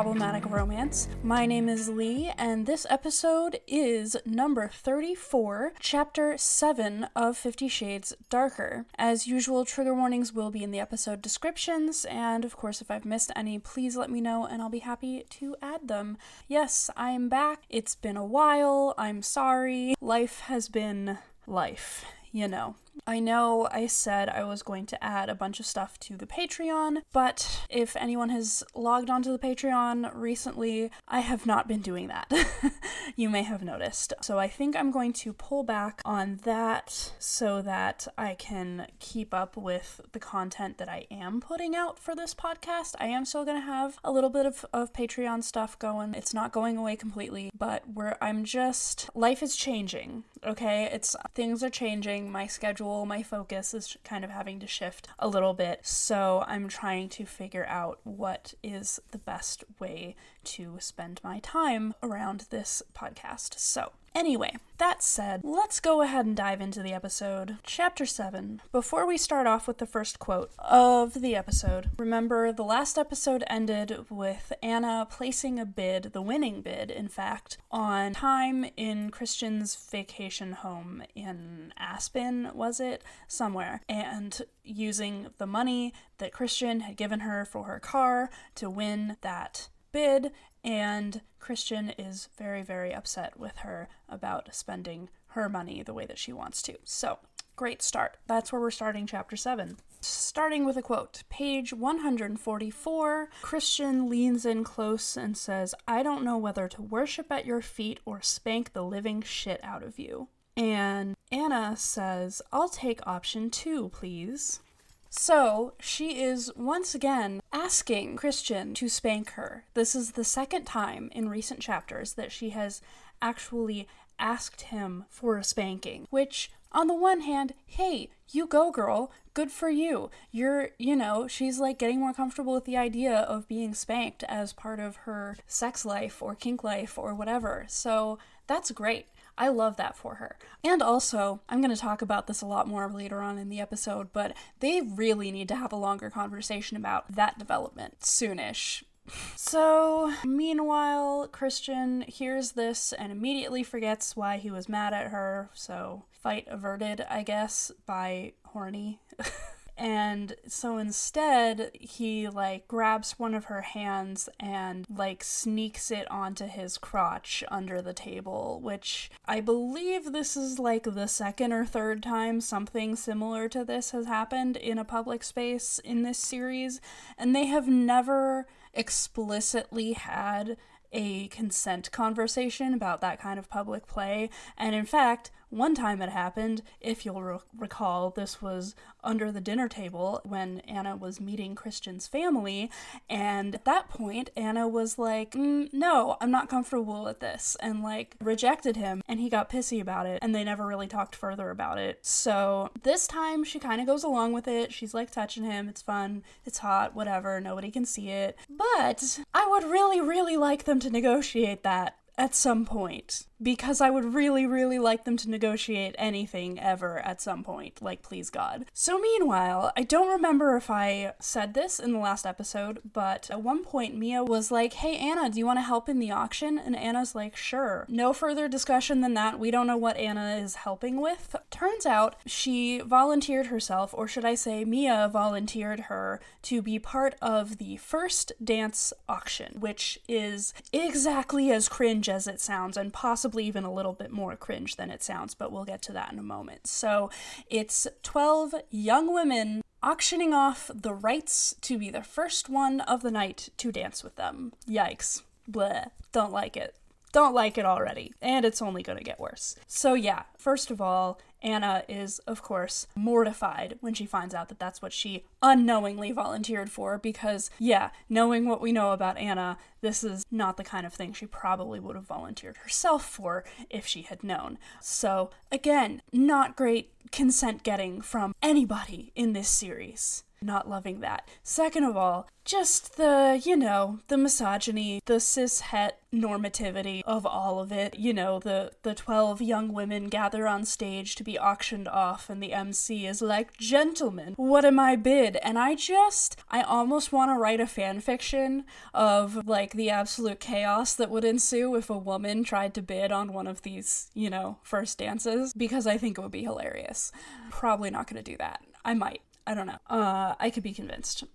problematic romance. My name is Leigh, and this episode is number 34, chapter 7 of Fifty Shades Darker. As usual, trigger warnings will be in the episode descriptions, and of course, if I've missed any, please let me know and I'll be happy to add them. Yes, I am back. It's been a while. I'm sorry. Life has been life, you know. I know I said I was going to add a bunch of stuff to the Patreon, but if anyone has logged onto the Patreon recently, I have not been doing that. you may have noticed. So I think I'm going to pull back on that so that I can keep up with the content that I am putting out for this podcast. I am still going to have a little bit of, of Patreon stuff going. It's not going away completely, but where I'm just life is changing. Okay, it's things are changing. My schedule my focus is kind of having to shift a little bit. So I'm trying to figure out what is the best way to spend my time around this podcast. So Anyway, that said, let's go ahead and dive into the episode. Chapter 7. Before we start off with the first quote of the episode, remember the last episode ended with Ana placing a bid, the winning bid, in fact, on time in Christian's vacation home in Aspen, was it? Somewhere. And using the money that Christian had given her for her car to win that bid and Christian is very, very upset with her about spending her money the way that she wants to. So, great start. That's where we're starting chapter 7. Starting with a quote, page 144, Christian leans in close and says, I don't know whether to worship at your feet or spank the living shit out of you. And Ana says, I'll take option two, please. So she is once again asking Christian to spank her. This is the second time in recent chapters that she has actually asked him for a spanking, which on the one hand, hey, you go, girl. Good for you. You're, you know, she's like getting more comfortable with the idea of being spanked as part of her sex life or kink life or whatever. So that's great. I love that for her. And also, I'm going to talk about this a lot more later on in the episode, but they really need to have a longer conversation about that development soonish. So, meanwhile, Christian hears this and immediately forgets why he was mad at her. So, fight averted, I guess, by horny. And so instead, he like grabs one of her hands and like sneaks it onto his crotch under the table, which I believe this is like the second or third time something similar to this has happened in a public space in this series. And they have never explicitly had a consent conversation about that kind of public play. And in fact, one time it happened, if you'll re- recall, this was under the dinner table when Ana was meeting Christian's family. And at that point, Ana was like, mm, No, I'm not comfortable with this, and like rejected him. And he got pissy about it, and they never really talked further about it. So this time, she kind of goes along with it. She's like touching him. It's fun, it's hot, whatever. Nobody can see it. But I would really, really like them to negotiate that at some point because I would really, really like them to negotiate anything ever at some point. Like, please God. So, meanwhile, I don't remember if I said this in the last episode, but at one point, Mia was like, Hey, Ana, do you want to help in the auction? And Ana's like, Sure. No further discussion than that. We don't know what Ana is helping with. Turns out she volunteered herself, or should I say, Mia volunteered her to be part of the first dance auction, which is exactly as cringe as it sounds and possibly even a little bit more cringe than it sounds, but we'll get to that in a moment. So it's 12 young women auctioning off the rights to be the first one of the night to dance with them. Yikes. Bleh. Don't like it. Don't like it already. And it's only gonna get worse. So, yeah, first of all, Ana is, of course, mortified when she finds out that that's what she unknowingly volunteered for because, yeah, knowing what we know about Ana, this is not the kind of thing she probably would have volunteered herself for if she had known. So, again, not great consent getting from anybody in this series. Not loving that. Second of all, just the, you know, the misogyny, the cis het normativity of all of it. You know, the the 12 young women gather on stage to be auctioned off and the MC is like, "Gentlemen, what am I bid?" And I just I almost want to write a fan fiction of like the absolute chaos that would ensue if a woman tried to bid on one of these, you know, first dances because I think it would be hilarious. Probably not going to do that. I might. I don't know. Uh I could be convinced.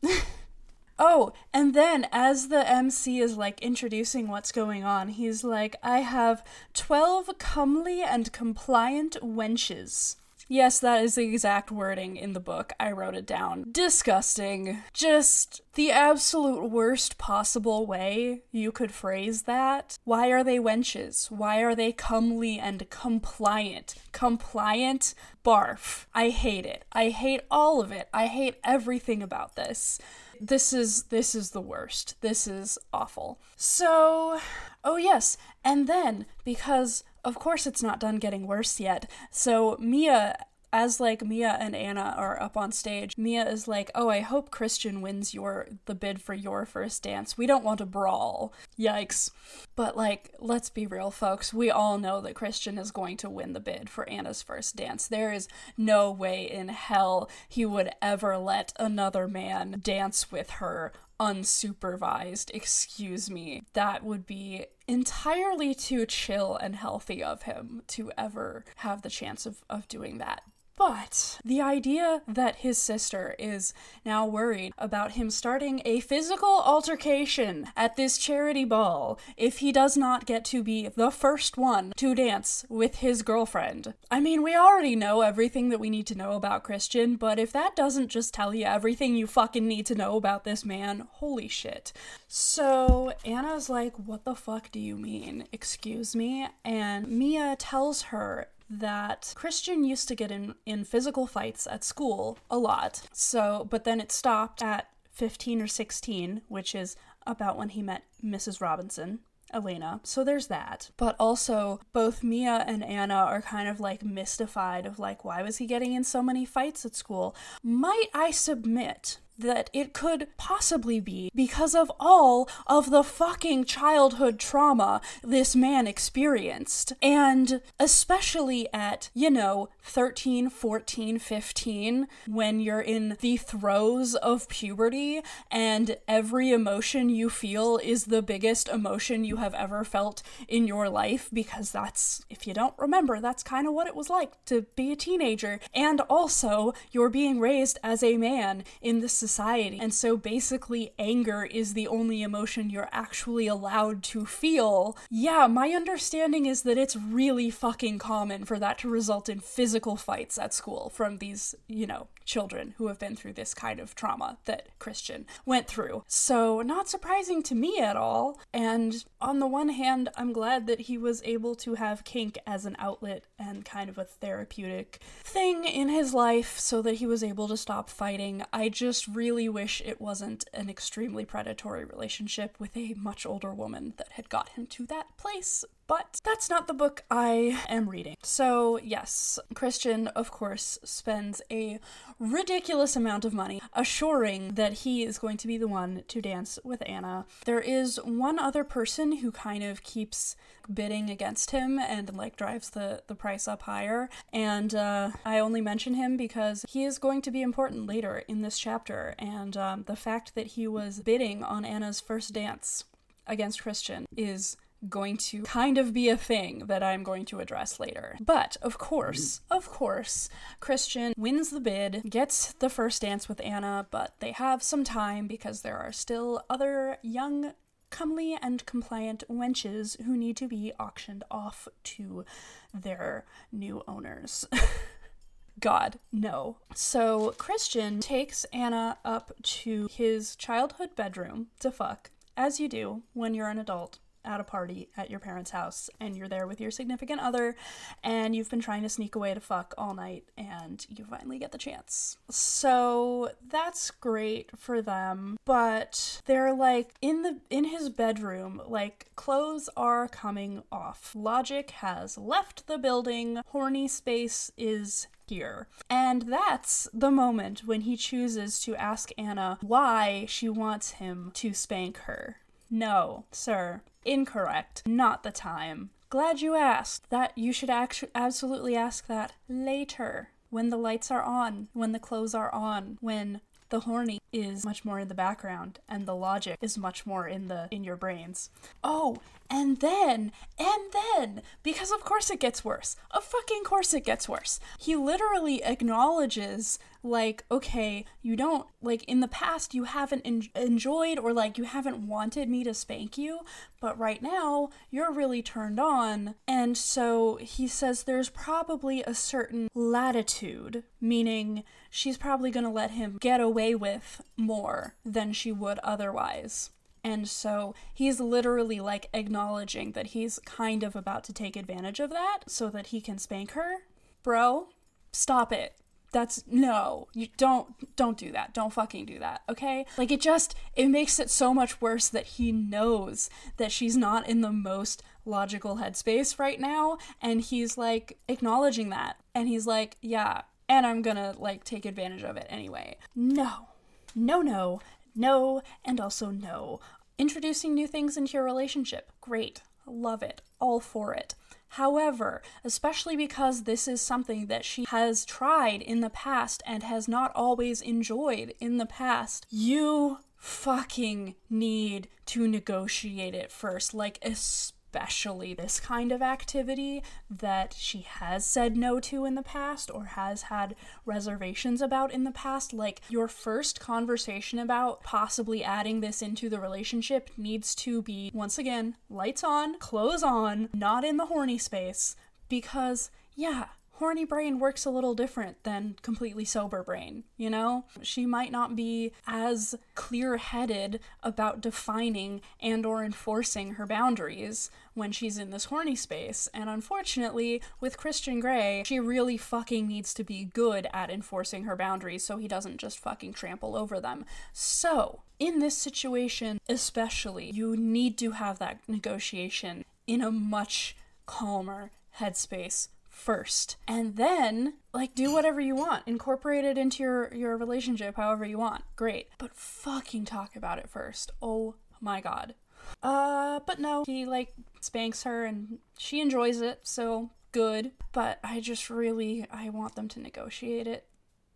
Oh, and then as the MC is like introducing what's going on, he's like, I have 12 comely and compliant wenches. Yes, that is the exact wording in the book. I wrote it down. Disgusting. Just the absolute worst possible way you could phrase that. Why are they wenches? Why are they comely and compliant? Compliant? Barf. I hate it. I hate all of it. I hate everything about this this is this is the worst. This is awful. So, oh yes, and then because of course it's not done getting worse yet. So Mia as like Mia and Ana are up on stage, Mia is like, "Oh, I hope Christian wins your the bid for your first dance. We don't want a brawl." Yikes. But like, let's be real, folks. We all know that Christian is going to win the bid for Ana's first dance. There is no way in hell he would ever let another man dance with her unsupervised. Excuse me. That would be entirely too chill and healthy of him to ever have the chance of, of doing that. But the idea that his sister is now worried about him starting a physical altercation at this charity ball if he does not get to be the first one to dance with his girlfriend. I mean, we already know everything that we need to know about Christian, but if that doesn't just tell you everything you fucking need to know about this man, holy shit. So Ana's like, What the fuck do you mean? Excuse me? And Mia tells her that Christian used to get in, in physical fights at school a lot. So, but then it stopped at 15 or 16, which is about when he met Mrs. Robinson. Elena. So there's that. But also, both Mia and Ana are kind of like mystified of like, why was he getting in so many fights at school? Might I submit that it could possibly be because of all of the fucking childhood trauma this man experienced. And especially at, you know, 13, 14, 15, when you're in the throes of puberty and every emotion you feel is the biggest emotion you have ever felt in your life, because that's, if you don't remember, that's kind of what it was like to be a teenager. And also, you're being raised as a man in this society. And so basically, anger is the only emotion you're actually allowed to feel. Yeah, my understanding is that it's really fucking common for that to result in physical fights at school from these, you know, children who have been through this kind of trauma that Christian went through. So, not surprising to me at all. And on the one hand, I'm glad that he was able to have kink as an outlet and kind of a therapeutic thing in his life so that he was able to stop fighting. I just really wish it wasn't an extremely predatory relationship with a much older woman that had got him to that place. But that's not the book I am reading. So, yes, Christian, of course, spends a ridiculous amount of money assuring that he is going to be the one to dance with Ana. There is one other person who kind of keeps bidding against him and like drives the the price up higher and uh, i only mention him because he is going to be important later in this chapter and um, the fact that he was bidding on ana's first dance against christian is going to kind of be a thing that I'm going to address later. But of course, of course, Christian wins the bid, gets the first dance with Ana, but they have some time because there are still other young comely and compliant wenches who need to be auctioned off to their new owners. God, no. So Christian takes Ana up to his childhood bedroom to fuck, as you do when you're an adult at a party at your parents' house and you're there with your significant other and you've been trying to sneak away to fuck all night and you finally get the chance. So that's great for them, but they're like in the in his bedroom, like clothes are coming off. Logic has left the building. Horny space is here. And that's the moment when he chooses to ask Ana why she wants him to spank her. No, sir, incorrect. Not the time. Glad you asked. That you should actu- absolutely ask that later when the lights are on, when the clothes are on, when the horny is much more in the background and the logic is much more in the in your brains. Oh, and then and then because of course it gets worse. Of fucking course it gets worse. He literally acknowledges like okay you don't like in the past you haven't en- enjoyed or like you haven't wanted me to spank you but right now you're really turned on. And so he says there's probably a certain latitude meaning she's probably to let him get away with more than she would otherwise. And so he's literally like acknowledging that he's kind of about to take advantage of that so that he can spank her. Bro, stop it that's no you don't don't do that. Don't fucking do that okay? Like it just it makes it so much worse that he knows that she's not in the most logical headspace right now and he's like acknowledging that. And he's like yeah and i'm gonna like take advantage of it anyway. No. No no. No and also no. Introducing new things into your relationship. Great. Love it. All for it However, especially because this is something that she has tried in the past and has not always enjoyed in the past, you fucking need to negotiate it first. Like, especially especially this kind of activity that she has said no to in the past or has had reservations about in the past. Like, your first conversation about possibly adding this into the relationship needs to be, once again, lights on, clothes on, not in the horny space, because, yeah, horny brain works a little different than completely sober brain, you know? She might not be as clear-headed about defining and or enforcing her boundaries when she's in this horny space. And unfortunately, with Christian Grey, she really fucking needs to be good at enforcing her boundaries so he doesn't just fucking trample over them. So, in this situation especially, you need to have that negotiation in a much calmer headspace first. And then like do whatever you want. Incorporate it into your your relationship however you want. Great. But fucking talk about it first. Oh my god. Uh but no. He like spanks her and she enjoys it so good. But i just really i want them to negotiate it.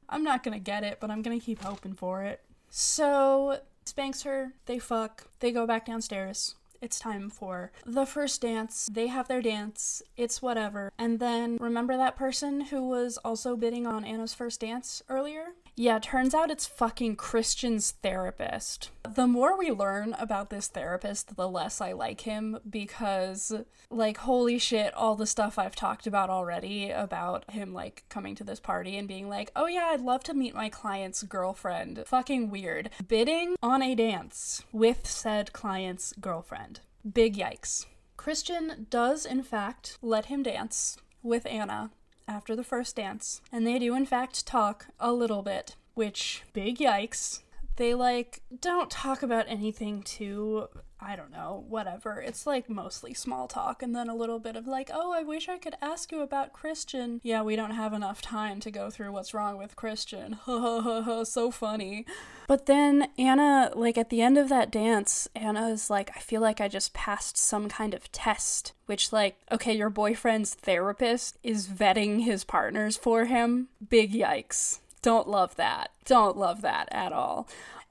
I'm not gonna get it but i'm gonna keep hoping for it. So spanks her. They fuck. They go back downstairs it's time for the first dance. They have their dance. It's whatever. And then remember that person who was also bidding on Ana's first dance earlier? Yeah, turns out it's fucking Christian's therapist. The more we learn about this therapist, the less I like him because, like, holy shit, all the stuff I've talked about already about him, like, coming to this party and being like, oh yeah, I'd love to meet my client's girlfriend. Fucking weird. Bidding on a dance with said client's girlfriend. Big yikes. Christian does, in fact, let him dance with Ana after the first dance, and they do in fact talk a little bit, which big yikes. They like don't talk about anything too I don't know, whatever. It's like mostly small talk and then a little bit of like, oh, I wish I could ask you about Christian. Yeah, we don't have enough time to go through what's wrong with Christian. So funny. But then Ana, like at the end of that dance, Ana is like, I feel like I just passed some kind of test. Which, like, okay, your boyfriend's therapist is vetting his partners for him. Big yikes. Don't love that. Don't love that at all.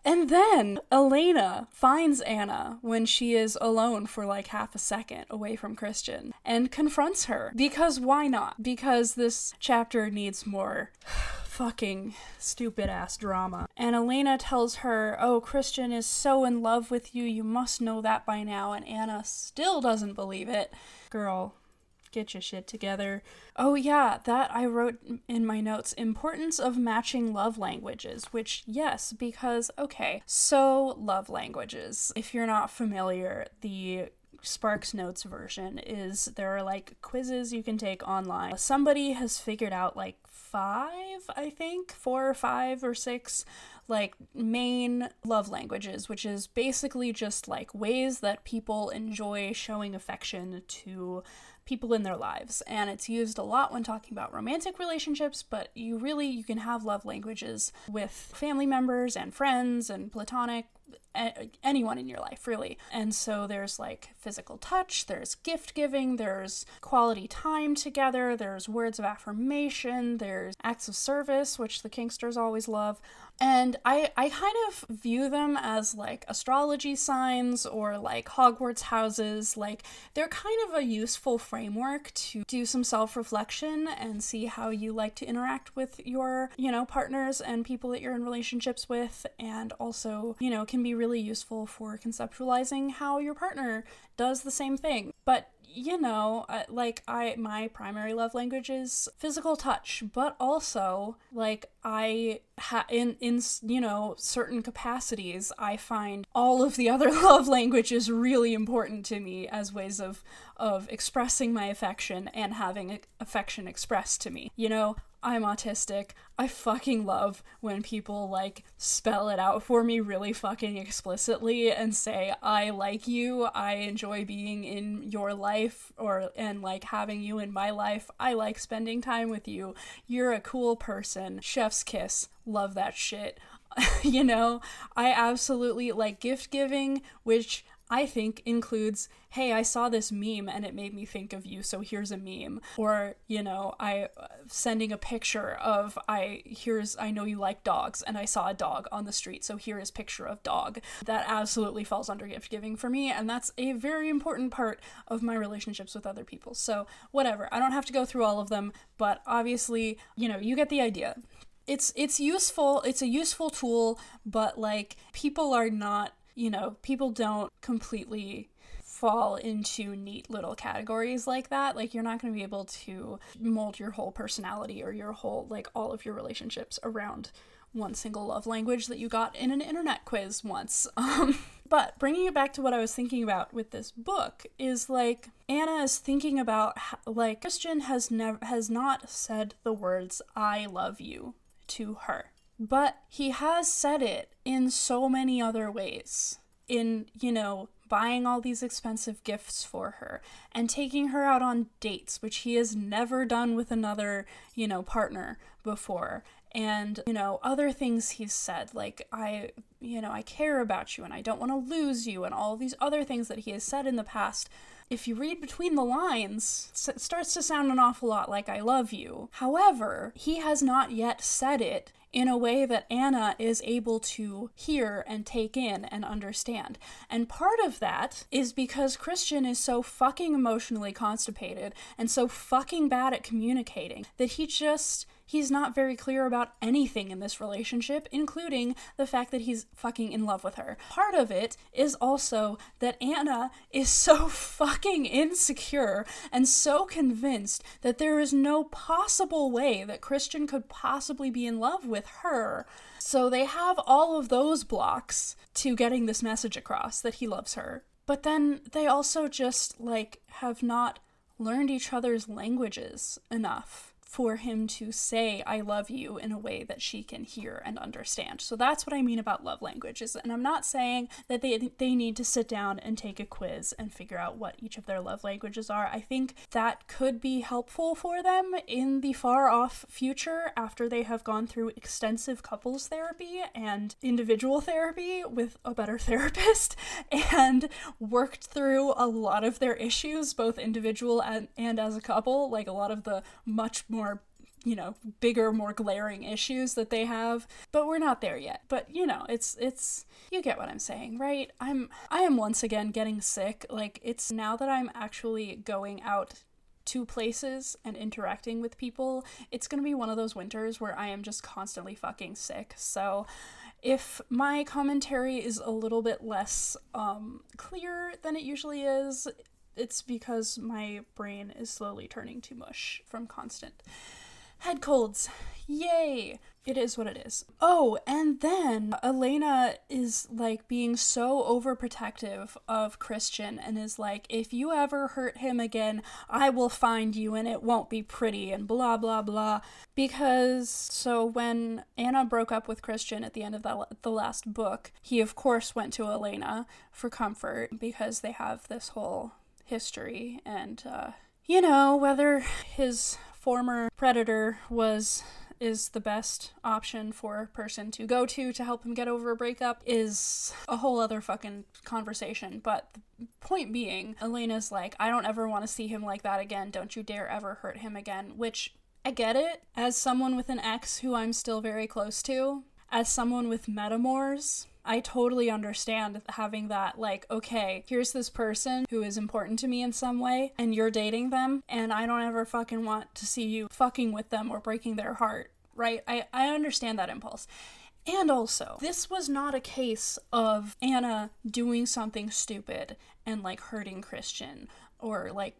And then Elena finds Ana when she is alone for like half a second away from Christian and confronts her. Because why not? Because this chapter needs more fucking stupid ass drama. And Elena tells her, Oh, Christian is so in love with you, you must know that by now. And Ana still doesn't believe it. Girl, get your shit together. Oh, yeah, that I wrote in my notes importance of matching love languages, which, yes, because, okay, so love languages. If you're not familiar, the Sparks Notes version is there are like quizzes you can take online. Somebody has figured out like five, I think, four or five or six like main love languages, which is basically just like ways that people enjoy showing affection to people in their lives. And it's used a lot when talking about romantic relationships but you really you can have love languages with family members and friends and platonic anyone in your life, really. And so there's like physical touch, there's gift giving, there's quality time together, there's words of affirmation, there's acts of service, which the Kinksters always love. And I, I kind of view them as like astrology signs or like Hogwarts houses. Like they're kind of a useful framework to do some self reflection and see how you like to interact with your, you know, partners and people that you're in relationships with. And also, you know, can be really useful for conceptualizing how your partner does the same thing. But you know, like I my primary love language is physical touch, but also like I ha- in in you know certain capacities I find all of the other love languages really important to me as ways of of expressing my affection and having affection expressed to me. You know, I'm autistic. I fucking love when people like spell it out for me really fucking explicitly and say I like you, I enjoy being in your life or and like having you in my life. I like spending time with you. You're a cool person. Chef's kiss. Love that shit. you know, I absolutely like gift giving, which I think includes, hey, I saw this meme and it made me think of you, so here's a meme. Or, you know, I uh, sending a picture of I here's I know you like dogs and I saw a dog on the street, so here is picture of dog. That absolutely falls under gift giving for me and that's a very important part of my relationships with other people. So, whatever. I don't have to go through all of them, but obviously, you know, you get the idea it's it's useful it's a useful tool but like people are not you know, people don't completely fall into neat little categories like that. Like, you're not going to be able to mold your whole personality or your whole, like, all of your relationships around one single love language that you got in an internet quiz once. Um, but bringing it back to what I was thinking about with this book is like Ana is thinking about how, like Christian has never has not said the words I love you to her. But he has said it in so many other ways. In, you know, buying all these expensive gifts for her and taking her out on dates, which he has never done with another, you know, partner before. And, you know, other things he's said, like, I, you know, I care about you and I don't want to lose you, and all these other things that he has said in the past if you read between the lines, it starts to sound an awful lot like I love you. However, he has not yet said it in a way that Ana is able to hear and take in and understand. And part of that is because Christian is so fucking emotionally constipated and so fucking bad at communicating that he just he's not very clear about anything in this relationship, including the fact that he's fucking in love with her. Part of it is also that Ana is so fucking insecure and so convinced that there is no possible way that Christian could possibly be in love with her. So they have all of those blocks to getting this message across that he loves her. But then they also just, like, have not learned each other's languages enough for him to say I love you in a way that she can hear and understand. So that's what I mean about love languages. And I'm not saying that they they need to sit down and take a quiz and figure out what each of their love languages are. I think that could be helpful for them in the far off future after they have gone through extensive couples therapy and individual therapy with a better therapist and worked through a lot of their issues both individual and, and as a couple, like a lot of the much more you know bigger more glaring issues that they have but we're not there yet. But you know it's it's you get what i'm saying right? I'm i am once again getting sick. Like it's now that i'm actually going out to places and interacting with people it's going to be one of those winters where i am just constantly fucking sick. So if my commentary is a little bit less um, clear than it usually is it's because my brain is slowly turning to mush from constant head colds. Yay! it is what it is. Oh, and then Elena is like being so overprotective of Christian and is like, if you ever hurt him again, I will find you and it won't be pretty and blah blah blah. Because so when Ana broke up with Christian at the end of the, last book, he of course went to Elena for comfort because they have this whole history and uh, you know whether his former predator was is the best option for a person to go to to help him get over a breakup is a whole other fucking conversation. But the point being, Elena's like, I don't ever want to see him like that again. Don't you dare ever hurt him again. Which I get it. As someone with an ex who I'm still very close to, as someone with metamors, I totally understand having that, like, okay, here's this person who is important to me in some way, and you're dating them, and I don't ever fucking want to see you fucking with them or breaking their heart, right? I, I understand that impulse. And also, this was not a case of Ana doing something stupid and like hurting Christian or like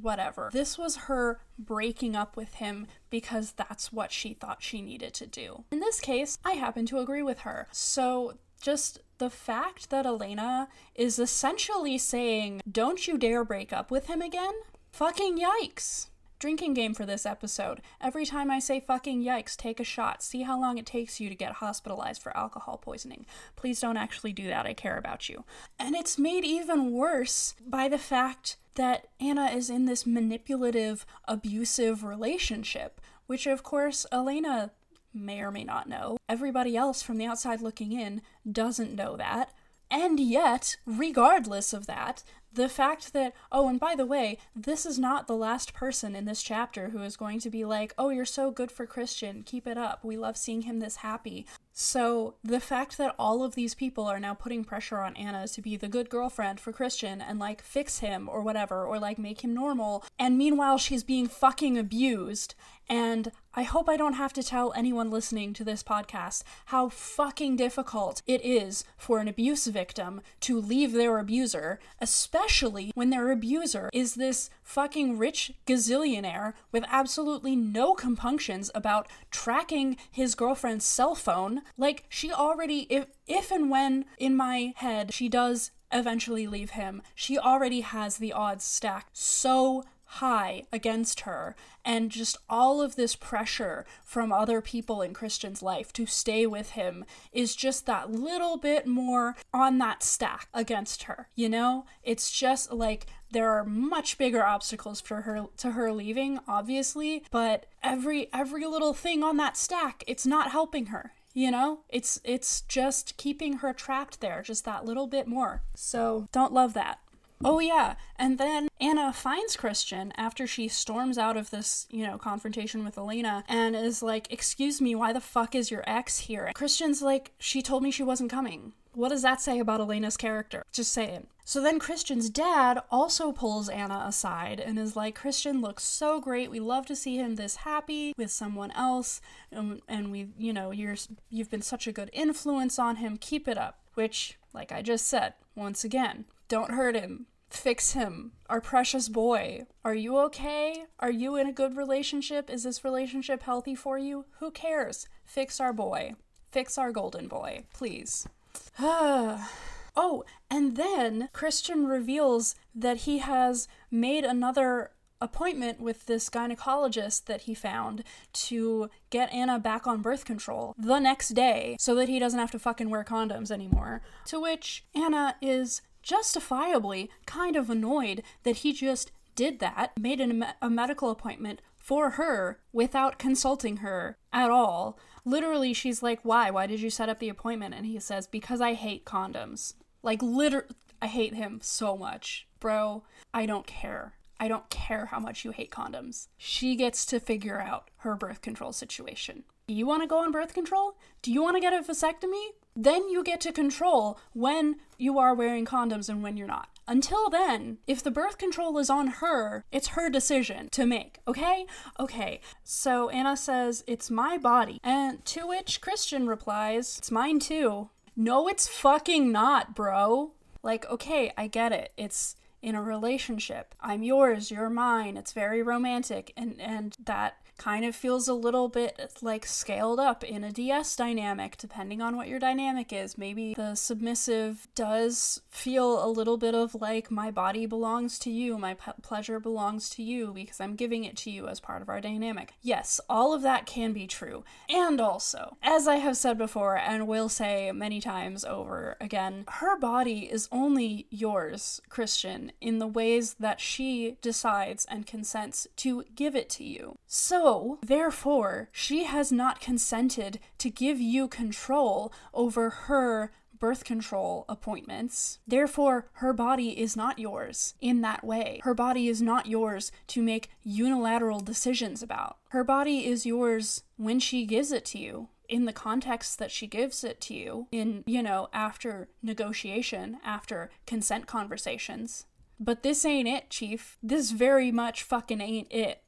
whatever. This was her breaking up with him because that's what she thought she needed to do. In this case, I happen to agree with her. So just the fact that Elena is essentially saying, Don't you dare break up with him again? Fucking yikes. Drinking game for this episode. Every time I say fucking yikes, take a shot. See how long it takes you to get hospitalized for alcohol poisoning. Please don't actually do that. I care about you. And it's made even worse by the fact that Ana is in this manipulative, abusive relationship, which of course Elena may or may not know. Everybody else from the outside looking in doesn't know that. And yet, regardless of that, the fact that, oh, and by the way, this is not the last person in this chapter who is going to be like, oh, you're so good for Christian, keep it up, we love seeing him this happy. So, the fact that all of these people are now putting pressure on Ana to be the good girlfriend for Christian and like fix him or whatever, or like make him normal, and meanwhile she's being fucking abused, and I hope I don't have to tell anyone listening to this podcast how fucking difficult it is for an abuse victim to leave their abuser, especially when their abuser is this fucking rich gazillionaire with absolutely no compunctions about tracking his girlfriend's cell phone. Like, she already, if, if and when in my head she does eventually leave him, she already has the odds stacked so high against her. And just all of this pressure from other people in Christian's life to stay with him is just that little bit more on that stack against her you know? It's just like there are much bigger obstacles for her to her leaving obviously but every every little thing on that stack it's not helping her you know? It's it's just keeping her trapped there just that little bit more. So don't love that Oh, yeah. And then Ana finds Christian after she storms out of this, you know, confrontation with Elena and is like, Excuse me, why the fuck is your ex here? Christian's like, She told me she wasn't coming. What does that say about Elena's character? Just saying. So then Christian's dad also pulls Ana aside and is like, Christian looks so great. We love to see him this happy with someone else. And, and we, you know, you're, you've been such a good influence on him. Keep it up. Which, like I just said, once again, don't hurt him. Fix him. Our precious boy. Are you okay? Are you in a good relationship? Is this relationship healthy for you? Who cares? Fix our boy. Fix our golden boy, please. oh, and then Christian reveals that he has made another appointment with this gynecologist that he found to get Ana back on birth control the next day so that he doesn't have to fucking wear condoms anymore. To which Ana is justifiably kind of annoyed that he just did that, made an, a medical appointment for her without consulting her at all. Literally, she's like, Why? Why did you set up the appointment? And he says, Because I hate condoms. Like, literally, I hate him so much. Bro, I don't care. I don't care how much you hate condoms. She gets to figure out her birth control situation. Do you want to go on birth control? Do you want to get a vasectomy? Then you get to control when you are wearing condoms and when you're not. Until then, if the birth control is on her, it's her decision to make, okay? Okay. So Ana says, It's my body. And to which Christian replies, It's mine too. No, it's fucking not, bro. Like, okay, I get it. It's in a relationship. I'm yours, you're mine. It's very romantic and and that kind of feels a little bit like scaled up in a DS dynamic, depending on what your dynamic is. Maybe the submissive does feel a little bit of like, my body belongs to you, my pleasure belongs to you because I'm giving it to you as part of our dynamic. Yes, all of that can be true. And also, as I have said before and will say many times over again, her body is only yours, Christian, in the ways that she decides and consents to give it to you. So, therefore, she has not consented to give you control over her birth control appointments. Therefore, her body is not yours in that way. Her body is not yours to make unilateral decisions about. Her body is yours when she gives it to you. In the context that she gives it to you, in, you know, after negotiation, after consent conversations. But this ain't it, Chief. This very much fucking ain't it.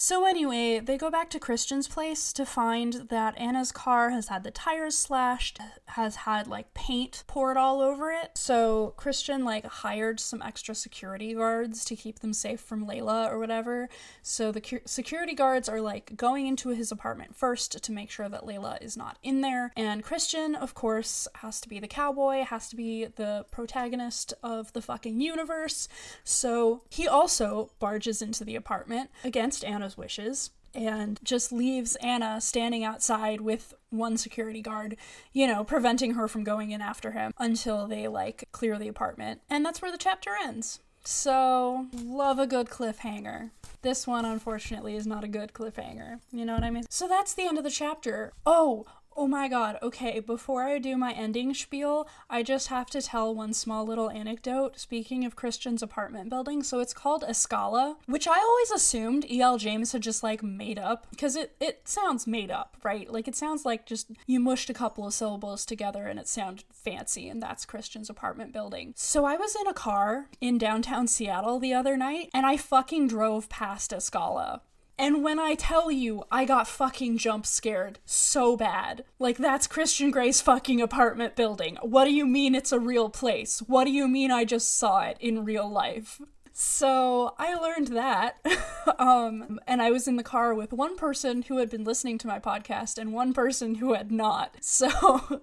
So, anyway, they go back to Christian's place to find that Ana's car has had the tires slashed, has had like paint poured all over it. So, Christian like hired some extra security guards to keep them safe from Layla or whatever. So, the cu- security guards are like going into his apartment first to make sure that Layla is not in there. And Christian, of course, has to be the cowboy, has to be the protagonist of the fucking universe. So, he also barges into the apartment against Ana's wishes and just leaves Ana standing outside with one security guard, you know, preventing her from going in after him until they like clear the apartment. And that's where the chapter ends. So, love a good cliffhanger. This one, unfortunately, is not a good cliffhanger. You know what I mean? So, that's the end of the chapter. Oh, Oh my god, okay, before I do my ending spiel, I just have to tell one small little anecdote. Speaking of Christian's apartment building, so it's called Escala, which I always assumed E.L. James had just like made up, because it, it sounds made up, right? Like it sounds like just you mushed a couple of syllables together and it sounded fancy, and that's Christian's apartment building. So I was in a car in downtown Seattle the other night, and I fucking drove past Escala. And when I tell you, I got fucking jump scared so bad. Like, that's Christian Grey's fucking apartment building. What do you mean it's a real place? What do you mean I just saw it in real life? So I learned that. um, and I was in the car with one person who had been listening to my podcast and one person who had not. So.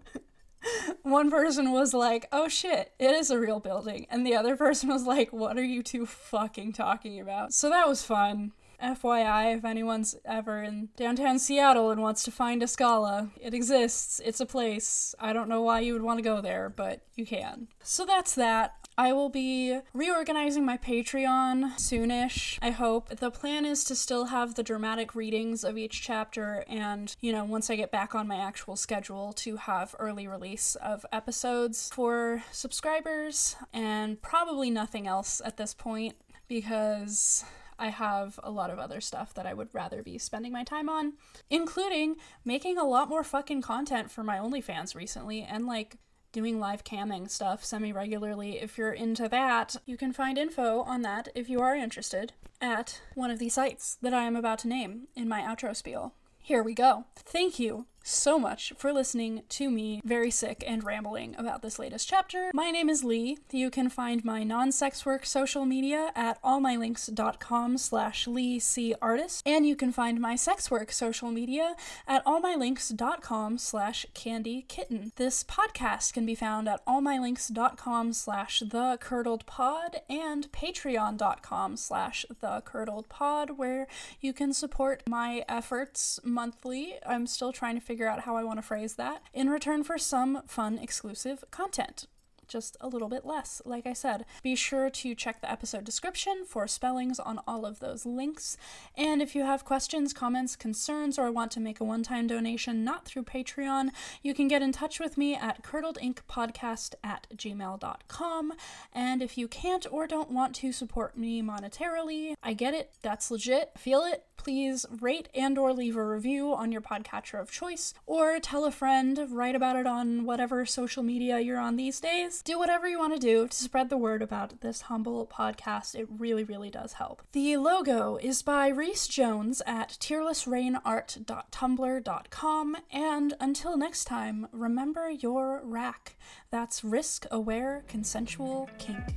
one person was like, oh shit, it is a real building. And the other person was like, what are you two fucking talking about? So that was fun. FYI, if anyone's ever in downtown Seattle and wants to find Escala, it exists. It's a place. I don't know why you would want to go there, but you can. So that's that. I will be reorganizing my Patreon soonish, I hope. The plan is to still have the dramatic readings of each chapter, and, you know, once I get back on my actual schedule, to have early release of episodes for subscribers, and probably nothing else at this point because I have a lot of other stuff that I would rather be spending my time on, including making a lot more fucking content for my OnlyFans recently and like doing live camming stuff semi regularly. If you're into that, you can find info on that if you are interested at one of the sites that I am about to name in my outro spiel. Here we go. Thank you so much for listening to me very sick and rambling about this latest chapter. My name is Leigh. You can find my non-sex work social media at allmylinks.com slash Leigh C Artist, and you can find my sex work social media at allmylinks.com slash Candy Kitten. This podcast can be found at allmylinks.com slash The Curdled Pod and patreon.com slash The Curdled Pod, where you can support my efforts monthly. I'm still trying to figure out how I want to phrase that in return for some fun exclusive content just a little bit less, like I said. Be sure to check the episode description for spellings on all of those links. And if you have questions, comments, concerns, or want to make a one time donation not through Patreon, you can get in touch with me at curdledinkpodcast at gmail.com. And if you can't or don't want to support me monetarily, I get it, that's legit, feel it, please rate and or leave a review on your podcatcher of choice or tell a friend write about it on whatever social media you're on these days do whatever you want to do to spread the word about this humble podcast. It really really does help. The logo is by Rhys Jones at tearlessrainart.tumblr.com and until next time remember your rack. That's risk aware consensual kink.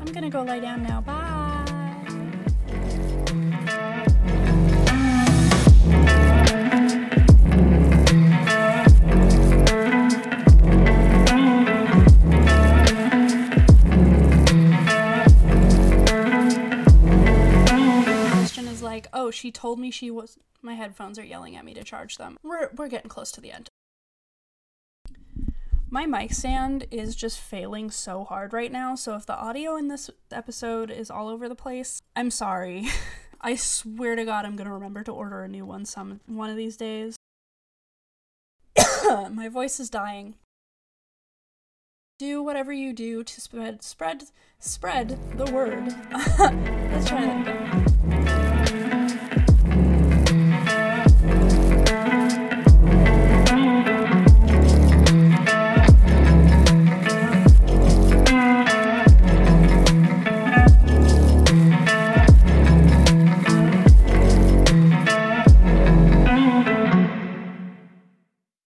I'm gonna go lie down now. Bye she told me she was. My headphones are yelling at me to charge them. We're, we're getting close to the end. My mic stand is just failing so hard right now, so if the audio in this episode is all over the place, I'm sorry. I swear to God, I'm gonna remember to order a new one some one of these days. My voice is dying. Do whatever you do to spread spread spread the word. Let's try that again.